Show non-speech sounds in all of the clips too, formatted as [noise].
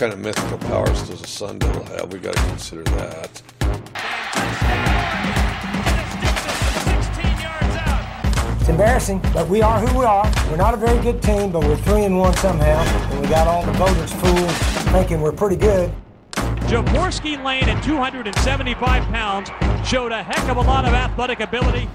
Kind of mythical powers does a Sun Devil have? We got to consider that. It's embarrassing, but we are who we are. We're not a very good team, but we're three and one somehow, and we got all the voters fooled, thinking we're pretty good. Jaworski Lane at 275 pounds showed a heck of a lot of athletic ability.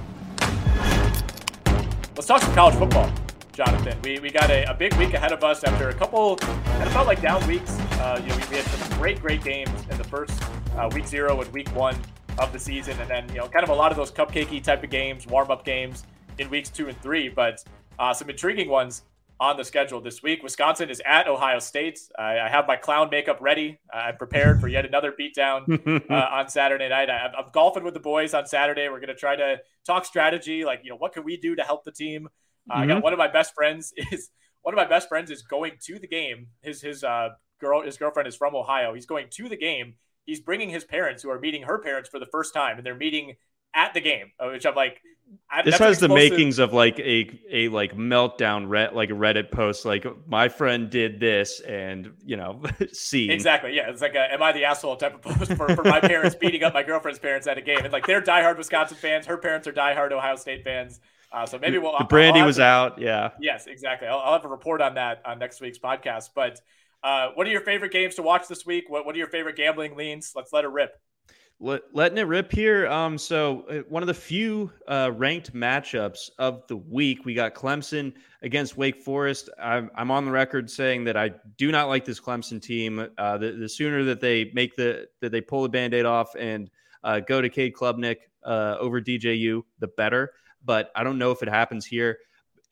Let's talk some college football, Jonathan. We, we got a, a big week ahead of us after a couple kind of felt like down weeks. Uh, you know, we, we had some great, great games in the first uh, week zero and week one of the season, and then you know, kind of a lot of those cupcakey type of games, warm up games in weeks two and three. But uh, some intriguing ones on the schedule this week. Wisconsin is at Ohio State. I, I have my clown makeup ready. I'm prepared for yet another beatdown [laughs] uh, on Saturday night. I, I'm golfing with the boys on Saturday. We're going to try to talk strategy, like you know, what can we do to help the team? Uh, I got one of my best friends [laughs] is one of my best friends is going to the game. His his uh, girl his girlfriend is from Ohio. He's going to the game. He's bringing his parents, who are meeting her parents for the first time, and they're meeting at the game. uh, Which I'm like, I, This has the makings of like a a like meltdown red like a Reddit post like my friend did this and you know [laughs] see Exactly. Yeah. It's like a "Am I the asshole?" type of post for, for my parents beating up my girlfriend's parents at a game. And like they're diehard Wisconsin fans. Her parents are diehard Ohio State fans. Uh, so maybe we'll. the brandy was to- out yeah Yes, exactly. I'll, I'll have a report on that on next week's podcast. But uh, what are your favorite games to watch this week? What What are your favorite gambling leans? Let's let it rip. Let, letting it rip here. Um, so uh, one of the few uh, ranked matchups of the week, we got Clemson against Wake Forest. I'm, I'm on the record saying that I do not like this Clemson team. Uh, the, the sooner that they make the that they pull the band-aid off and uh, go to Cade Klubnik uh, over DJU, the better. But I don't know if it happens here.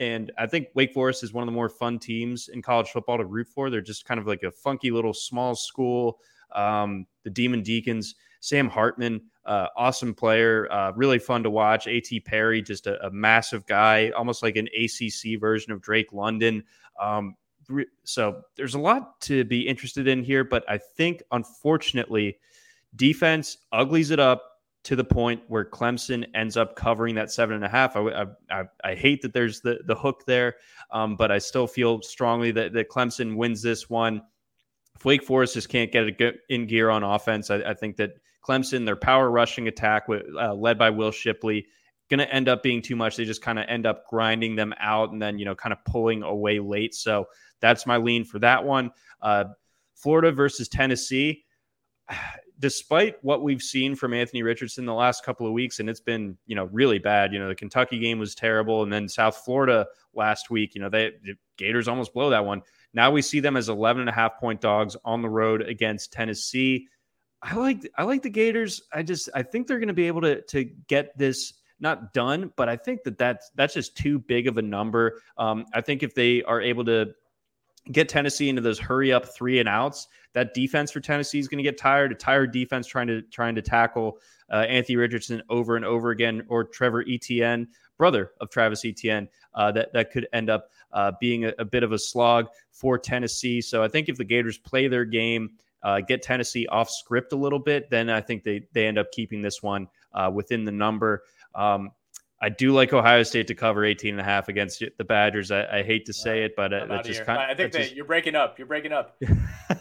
And I think Wake Forest is one of the more fun teams in college football to root for. They're just kind of like a funky little small school. Um, the Demon Deacons. Sam Hartman, uh, awesome player, uh, really fun to watch. A.T. Perry, just a, a massive guy, almost like an ACC version of Drake London. Um, re- so there's a lot to be interested in here, but I think unfortunately, defense uglies it up to the point where Clemson ends up covering that seven and a half. I, I, I, hate that there's the, the hook there, um, but I still feel strongly that, that Clemson wins this one. If Wake Forest just can't get it in gear on offense, I, I think that Clemson, their power rushing attack, uh, led by Will Shipley, going to end up being too much. They just kind of end up grinding them out and then, you know, kind of pulling away late. So that's my lean for that one. Uh, Florida versus Tennessee. Despite what we've seen from Anthony Richardson the last couple of weeks, and it's been, you know, really bad. You know, the Kentucky game was terrible, and then South Florida last week, you know, they the Gators almost blow that one. Now we see them as 11 and a half point dogs on the road against Tennessee. I like I like the Gators. I just I think they're going to be able to to get this not done, but I think that that's that's just too big of a number. Um, I think if they are able to get Tennessee into those hurry up three and outs, that defense for Tennessee is going to get tired. A tired defense trying to trying to tackle uh, Anthony Richardson over and over again, or Trevor Etienne, brother of Travis Etienne. Uh, that that could end up uh, being a, a bit of a slog for Tennessee. So I think if the Gators play their game, uh, get Tennessee off script a little bit, then I think they they end up keeping this one uh, within the number. Um, I do like Ohio State to cover 18 and a half against the Badgers. I, I hate to say it, but uh, I'm out that just kind I think that just, you're breaking up. You're breaking up.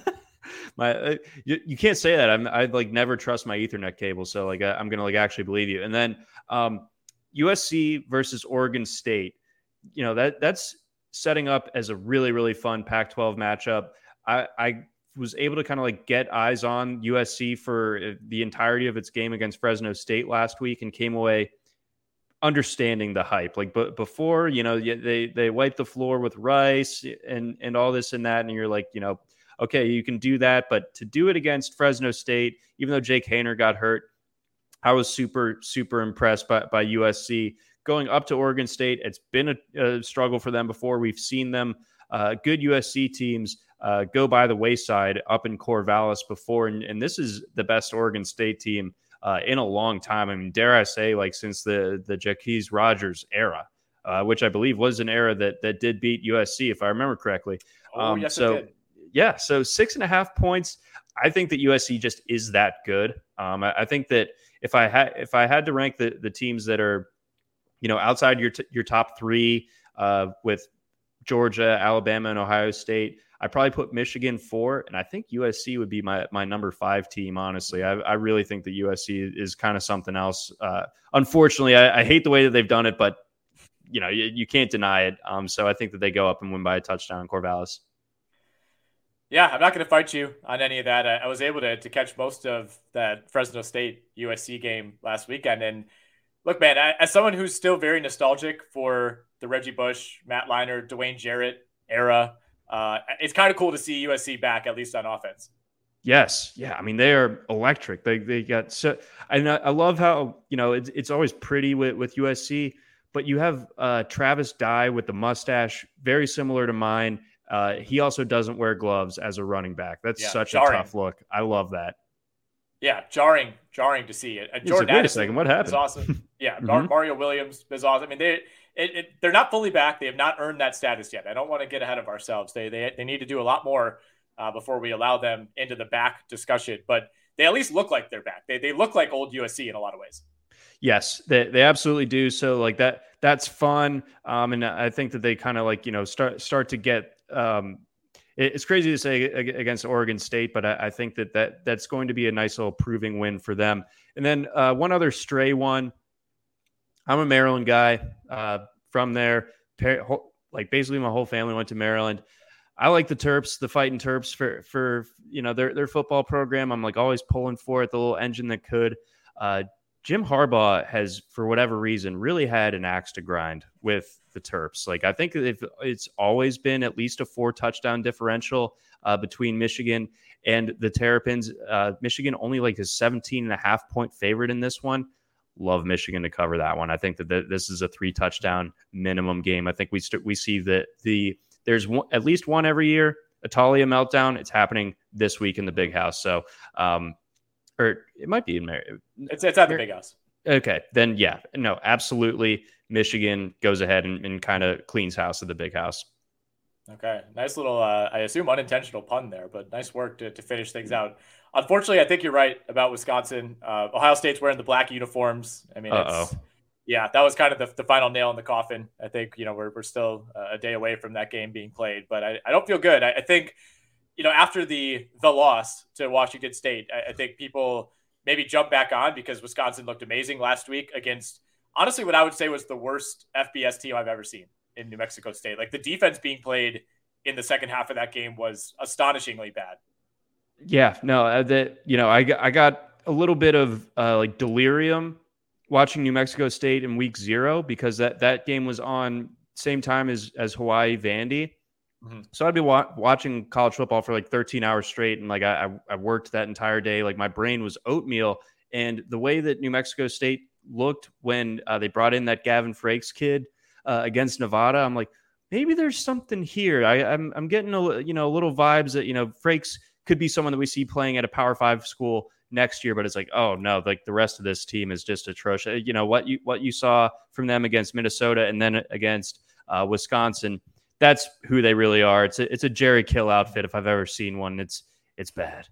[laughs] my uh, you, you can't say that. I'm I like never trust my Ethernet cable, so like I, I'm gonna like actually believe you. And then um, USC versus Oregon State. You know that that's setting up as a really really fun Pac-12 matchup. I I was able to kind of like get eyes on USC for uh, the entirety of its game against Fresno State last week and came away understanding the hype. Like, but before, you know, they they wipe the floor with Rice and and all this and that, and you're like, you know, okay, you can do that, but to do it against Fresno State, even though Jake Haener got hurt, I was super super impressed by by USC going up to Oregon State. It's been a, a struggle for them before. We've seen them. Uh, good USC teams uh, go by the wayside up in Corvallis before, and, and this is the best Oregon State team uh, in a long time. I mean, dare I say, like since the the Jacquizz Rogers era, uh, which I believe was an era that that did beat USC, if I remember correctly. Oh, Um, yes, so it did. yeah, so six and a half points. I think that USC just is that good. Um, I, I think that if I had if I had to rank the the teams that are, you know, outside your t- your top three, uh, with Georgia, Alabama, and Ohio State, I probably put Michigan four, and I think USC would be my my number five team. Honestly, I, I really think that USC is kind of something else. Uh, unfortunately, I, I hate the way that they've done it, but you know you, you can't deny it. Um, so I think that they go up and win by a touchdown Corvallis. Yeah, I'm not going to fight you on any of that. I, I was able to, to catch most of that Fresno State USC game last weekend. And look, man, I, as someone who's still very nostalgic for the Reggie Bush, Matt Leinart, Dwayne Jarrett era, uh, it's kind of cool to see USC back, at least on offense. Yes, yeah. I mean, they are electric. They they got so. And I, I love how you know it's it's always pretty with with USC, but you have uh, Travis Dye with the mustache, very similar to mine. Uh, he also doesn't wear gloves as a running back. That's Yeah, such a tough look. I love that. Yeah, jarring, jarring to see it. It's Jordan like, wait a second, what happened? awesome. [laughs] Yeah, Mhm. Mario Williams is awesome. I mean, they it, it, they're not fully back. They have not earned that status yet. I don't want to get ahead of ourselves. They they, they need to do a lot more uh, before we allow them into the back discussion. But they at least look like they're back. They they look like old USC in a lot of ways. Yes, they, they absolutely do. So like that that's fun. Um, and I think that they kind of like you know start start to get. Um, it's crazy to say against Oregon State, but I, think that, that that's going to be a nice little proving win for them. And then uh, one other stray one. I'm a Maryland guy uh, from there. Like basically, my whole family went to Maryland. I like the Terps, the fighting Terps for for you know their their football program. I'm like always pulling for it, the little engine that could. Uh, Jim Harbaugh has, for whatever reason, really had an axe to grind with the Terps. Like I think if it's always been at least a four touchdown differential uh, between Michigan and the Terrapins. Uh, Michigan only like a 17 and a half point favorite in this one. Love Michigan to cover that one. I think that th- this is a three touchdown minimum game. I think we st- we see that the there's one, at least one every year. Italia meltdown. It's happening this week in the Big House. So, um, or it might be in Mar- It's it's at the big house. Okay, then yeah, no, absolutely. Michigan goes ahead and, and kind of cleans house at the big house. Okay, nice little, uh, I assume unintentional pun there, but nice work to, to finish things out. Unfortunately, I think you're right about Wisconsin. Uh, Ohio State's wearing the black uniforms. I mean, yeah, that was kind of the, the final nail in the coffin. I think, you know, we're, we're still a day away from that game being played, but I, I don't feel good. I, I think, you know, after the the loss to Washington State, I, I think people maybe jump back on because Wisconsin looked amazing last week against honestly what I would say was the worst FBS team I've ever seen in New Mexico State. Like the defense being played in the second half of that game was astonishingly bad. Yeah, no, uh, that you know, I I got a little bit of uh, like delirium watching New Mexico State in Week Zero because that that game was on same time as as Hawaii Vandy. Mhm. So I'd be wa- watching college football for like 13 hours straight, and like I, I worked that entire day. Like my brain was oatmeal, and the way that New Mexico State looked when uh, they brought in that Gavin Frakes kid uh, against Nevada, I'm like, maybe there's something here. I, I'm I'm getting a you know little vibes that you know Frakes could be someone that we see playing at a Power Five school next year, but it's like, oh no, like the rest of this team is just atrocious. You know what you what you saw from them against Minnesota and then against uh, Wisconsin. That's who they really are. It's a, it's a Jerry Kill outfit if I've ever seen one. It's it's bad.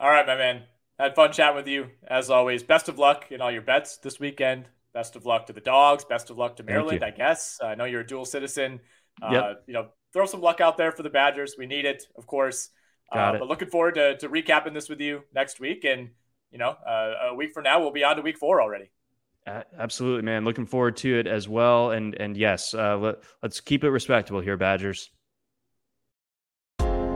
All right, my man. Had fun chatting with you as always. Best of luck in all your bets this weekend. best of luck to the dogs. Best of luck to Maryland, I guess. I know you're a dual citizen. Uh, yep. You know, throw some luck out there for the Badgers. We need it, of course. Got uh, it. But looking forward to, to recapping this with you next week. And, you know, uh, a week from now, we'll be on to week four already. Absolutely, man. Looking forward to it as well. And and yes, uh, let, let's keep it respectable here, Badgers.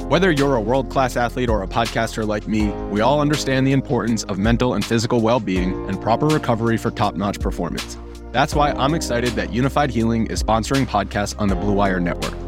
Whether you're a world class athlete or a podcaster like me, we all understand the importance of mental and physical well being and proper recovery for top notch performance. That's why I'm excited that Unifyd Healing is sponsoring podcasts on the Blue Wire Network.